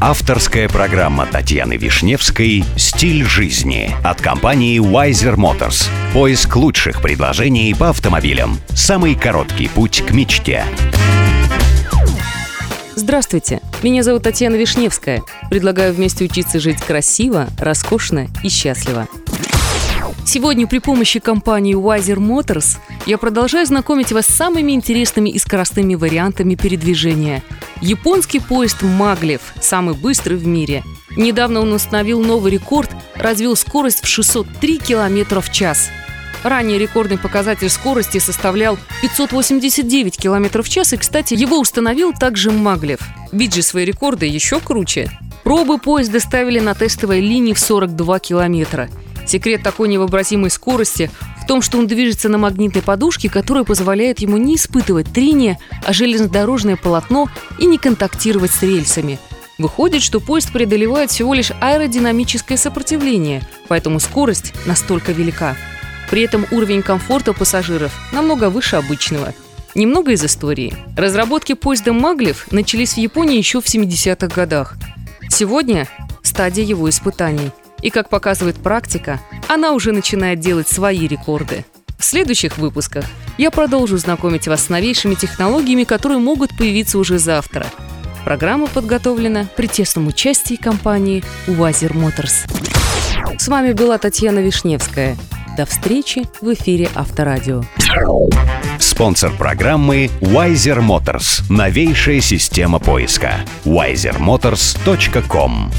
Авторская программа Татьяны Вишневской «Стиль жизни» от компании Wiser Motors. Поиск лучших предложений по автомобилям. Самый короткий путь к мечте. Здравствуйте, меня зовут Татьяна Вишневская. Предлагаю вместе учиться жить красиво, роскошно и счастливо. Сегодня при помощи компании Wiser Motors я продолжаю знакомить вас с самыми интересными и скоростными вариантами передвижения. Японский поезд Маглев, самый быстрый в мире. Недавно он установил новый рекорд, развил скорость в 603 км в час. Ранее рекордный показатель скорости составлял 589 км в час, и, кстати, его установил также Маглев. Бить же свои рекорды еще круче. Пробы поезда ставили на тестовой линии в 42 километра – Секрет такой невообразимой скорости в том, что он движется на магнитной подушке, которая позволяет ему не испытывать трения, а железнодорожное полотно и не контактировать с рельсами. Выходит, что поезд преодолевает всего лишь аэродинамическое сопротивление, поэтому скорость настолько велика. При этом уровень комфорта пассажиров намного выше обычного. Немного из истории. Разработки поезда Маглев начались в Японии еще в 70-х годах. Сегодня стадия его испытаний – и, как показывает практика, она уже начинает делать свои рекорды. В следующих выпусках я продолжу знакомить вас с новейшими технологиями, которые могут появиться уже завтра. Программа подготовлена при тесном участии компании «Уазер Моторс». С вами была Татьяна Вишневская. До встречи в эфире Авторадио. Спонсор программы Wiser Motors. Новейшая система поиска. wisermotors.com